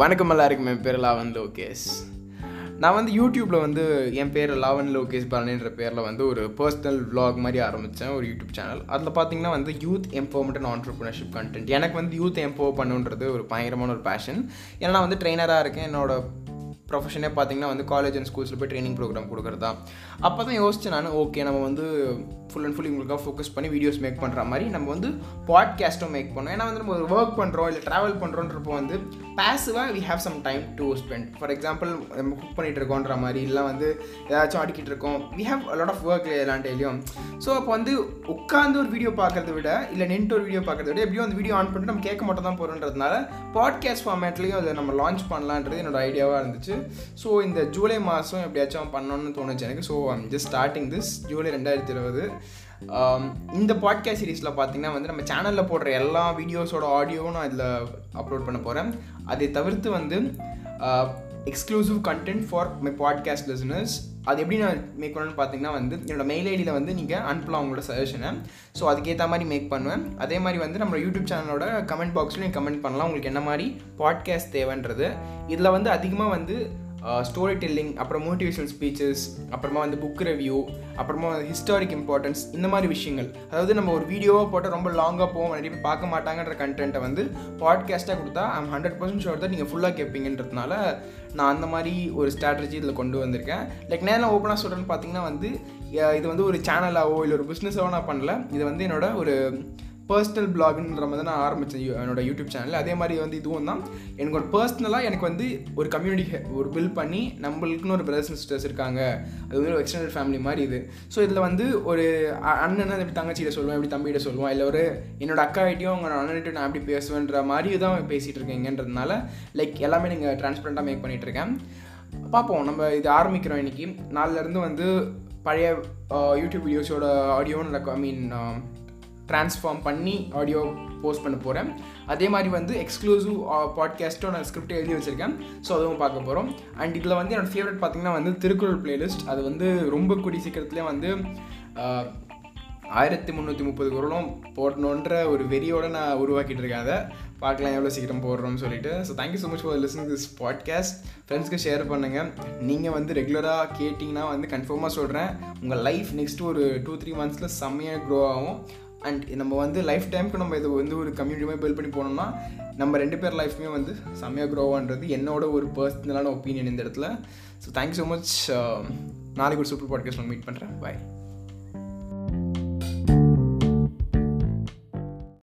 வணக்கம் எல்லாருக்கும். என் பேர் லாவன் லோகேஷ். நான் வந்து யூடியூப்பில் வந்து என் பேர் லாவன் லோகேஷ் பழனின்ற பேரில் வந்து ஒரு பர்சனல் vlog மாதிரி ஆரம்பித்தேன் ஒரு யூடியூப் சேனல் அதில் பார்த்தீங்கன்னா வந்து youth empowerment and entrepreneurship content எனக்கு வந்து யூத் எம்பவர் பண்ணுன்றது ஒரு பயங்கரமான ஒரு பேஷன் ஏன்னா நான் வந்து ட்ரெயினராக இருக்கேன். என்னோட ப்ரொஃபஷனே பார்த்தீங்கன்னா வந்து காலேஜ் அண்ட் ஸ்கூல்ஸில் போய் ட்ரைனிங் ப்ரோக்ராம் கொடுக்குறது. தான் அப்போ தான் யோசிச்சேன் நான் ஓகே நம்ம வந்து ஃபுல் அண்ட் ஃபுல் இவங்களுக்காக ஃபோக்கஸ் பண்ணி வீடியோஸ் மேக் பண்ணுற மாதிரி நம்ம வந்து பாட்காஸ்ட்டும் மேக் பண்ணோம். ஏன்னா வந்து நம்ம ஒரு ஒர்க் பண்ணுறோம் இல்லை ட்ராவல் பண்ணுறோன்றப்போ வந்து பேசிவாக we have some time to spend for example நம்ம குக் பண்ணிகிட்டு இருக்கோன்ற மாதிரி இல்லை வந்து ஏதாச்சும் ஆடிக்கிட்டு இருக்கோம். We have lot of work எல்லா டெய்லியும். ஸோ அப்போ வந்து உட்காந்து ஒரு வீடியோ பார்க்கறத விட இல்லை நின்று ஒரு வீடியோ பார்க்கறத விட எப்படியும் அந்த வீடியோ ஆன் பண்ணிட்டு நம்ம கேட்க மட்டும் தான் போகிறோன்றதுனால பாட்காஸ்ட் ஃபார்மேட்லேயும் அதை நம்ம லான்ச் பண்ணலான்றது என்னோட ஐடியாவாக இருந்துச்சு. ஸோ இந்த ஜூலை மாதம் எப்படியாச்சும் பண்ணணும்னு தோணுச்சு எனக்கு. So I'm just starting this July ரெண்டாயிரத்தி இருபது. Um, இந்த பாட்காஸ்ட் சீரீஸில் பார்த்தீங்கன்னா வந்து நம்ம சேனலில் போடுற எல்லா வீடியோஸோட ஆடியோவும் நான் இதில் அப்லோட் பண்ண போகிறேன் அதை தவிர்த்து வந்து uh, exclusive content for my podcast listeners அது எப்படி நான் மேக் பண்ணணும்னு பார்த்தீங்கன்னா வந்து என்னோட மெயில் ஐடியில் வந்து நீங்கள் அனுப்பலாம் உங்களோட சஜஷனை ஸோ அதுக்கேற்ற மாதிரி மேக் பண்ணுவேன். அதே மாதிரி வந்து நம்ம யூடியூப் சேனலோட கமெண்ட் பாக்ஸில் நீங்கள் கமெண்ட் பண்ணலாம். உங்களுக்கு என்ன மாதிரி பாட்காஸ்ட் தேவைன்றது. இதில் வந்து அதிகமாக வந்து Uh, ஸ்டோரி டெல்லிங் அப்புறம் மோட்டிவேஷனல் ஸ்பீச்சஸ் அப்புறமா வந்து புக் ரிவ்யூ அப்புறமா ஹிஸ்டாரிக் இம்பார்ட்டன்ஸ் இந்த மாதிரி விஷயங்கள். அதாவது நம்ம ஒரு வீடியோவாக போட்டால் ரொம்ப லாங்காக போவோம் நிறைய பேர் பார்க்க மாட்டாங்கன்ற கண்டென்ட்டை வந்து பாட்காஸ்ட்டாக கொடுத்தா ஐம் ஹண்ட்ரட் பர்சன்ட் ஷோர் தான் நீங்கள் ஃபுல்லாக கேட்பீங்கன்றதுனால நான் அந்த மாதிரி ஒரு ஸ்ட்ராட்டஜி இதில் கொண்டு வந்திருக்கேன். லைக் நேரம் ஓப்பனாக சொல்கிறேன்னு பார்த்தீங்கன்னா வந்து இது வந்து ஒரு சேனலாகவோ இல்லை ஒரு பிஸ்னஸாவோ நான் பண்ணல. இது வந்து என்னோட ஒரு பர்சனல் பிளாக்ன்ற மாதிரி நான் ஆரம்பித்தேன் என்னோட யூடியூப் சேனல் அதே மாதிரி வந்து இதுவும் தான். எனக்கு ஒரு பர்சனலாக எனக்கு வந்து ஒரு கம்யூனிட்டி ஒரு பில் பண்ணி நம்மளுக்குன்னு ஒரு பிரதர்ஸ் சிஸ்டர்ஸ் இருக்காங்க. அது வந்து ஒரு எக்ஸ்டெண்டட் ஃபேமிலி மாதிரி இது. ஸோ இதில் வந்து ஒரு அண்ணன் எப்படி தங்கச்சியிட சொல்லுவேன் எப்படி தம்பிகிட்ட சொல்லுவேன் இல்லை ஒரு என்னோட அக்கா கிட்டையும் அவங்க அண்ணன்கிட்ட நான் எப்படி பேசுவேன்ற மாதிரி தான் பேசிகிட்டு இருக்கேங்கன்றதுனால லைக் எல்லாமே நீங்கள் டிரான்ஸ்பரண்ட்டாக மேக் பண்ணிகிட்டு இருக்கேன். பார்ப்போம் நம்ம இது ஆரம்பிக்கிறோம் இன்னைக்கு. நாளிலேருந்து வந்து பழைய யூடியூப் வீடியோஸோட ஆடியோன்னு ஐ மீன் ட்ரான்ஸ்ஃபார்ம் பண்ணி ஆடியோ போஸ்ட் பண்ண போகிறேன் அதே மாதிரி வந்து எக்ஸ்க்ளூசிவ் பாட்காஸ்ட்டும் uh, நான் ஸ்கிரிப்ட் எழுதி வச்சுருக்கேன். ஸோ அதுவும் பார்க்க போகிறோம் அண்ட் இதில் வந்து என்னோட ஃபேவரட் பார்த்திங்கன்னா வந்து திருக்குறள் பிளேலிஸ்ட் அது வந்து ரொம்ப கூடிய சீக்கிரத்துலேயே வந்து uh, ஆயிரத்தி முந்நூற்றி முப்பது குரலும் போடணுன்ற ஒரு வெறியோடு நான் உருவாக்கிட்டு இருக்கேன் அதை. பார்க்கலாம் எவ்வளோ சீக்கிரம் போடுறோம்னு சொல்லிட்டு. So thank you so much for listening this podcast ஃப்ரெண்ட்ஸ்க்கு ஷேர் பண்ணுங்கள் நீங்கள் வந்து ரெகுலராக கேட்டிங்கன்னா வந்து கன்ஃபார்மாக சொல்கிறேன் உங்கள் லைஃப் நெக்ஸ்ட் ஒரு டூ த்ரீ மந்த்ஸில் செம்மையாக க்ரோ ஆகும். அண்ட் நம்ம வந்து லைஃப் டைமுக்கு நம்ம இது வந்து ஒரு கம்யூனிட்டியுமே பில்ட் பண்ணி போனோம்னா நம்ம ரெண்டு பேர் லைஃப்மே வந்து செம்மையாக க்ரோ ஆன்றது என்னோட ஒரு பர்சனலான ஒப்பீனியன் இந்த இடத்துல. ஸோ தேங்க்யூ ஸோ மச் நாளைக்கு ஒரு சூப்பர் பாட்காஸ்ட் மீட் பண்ணுறேன் பாய்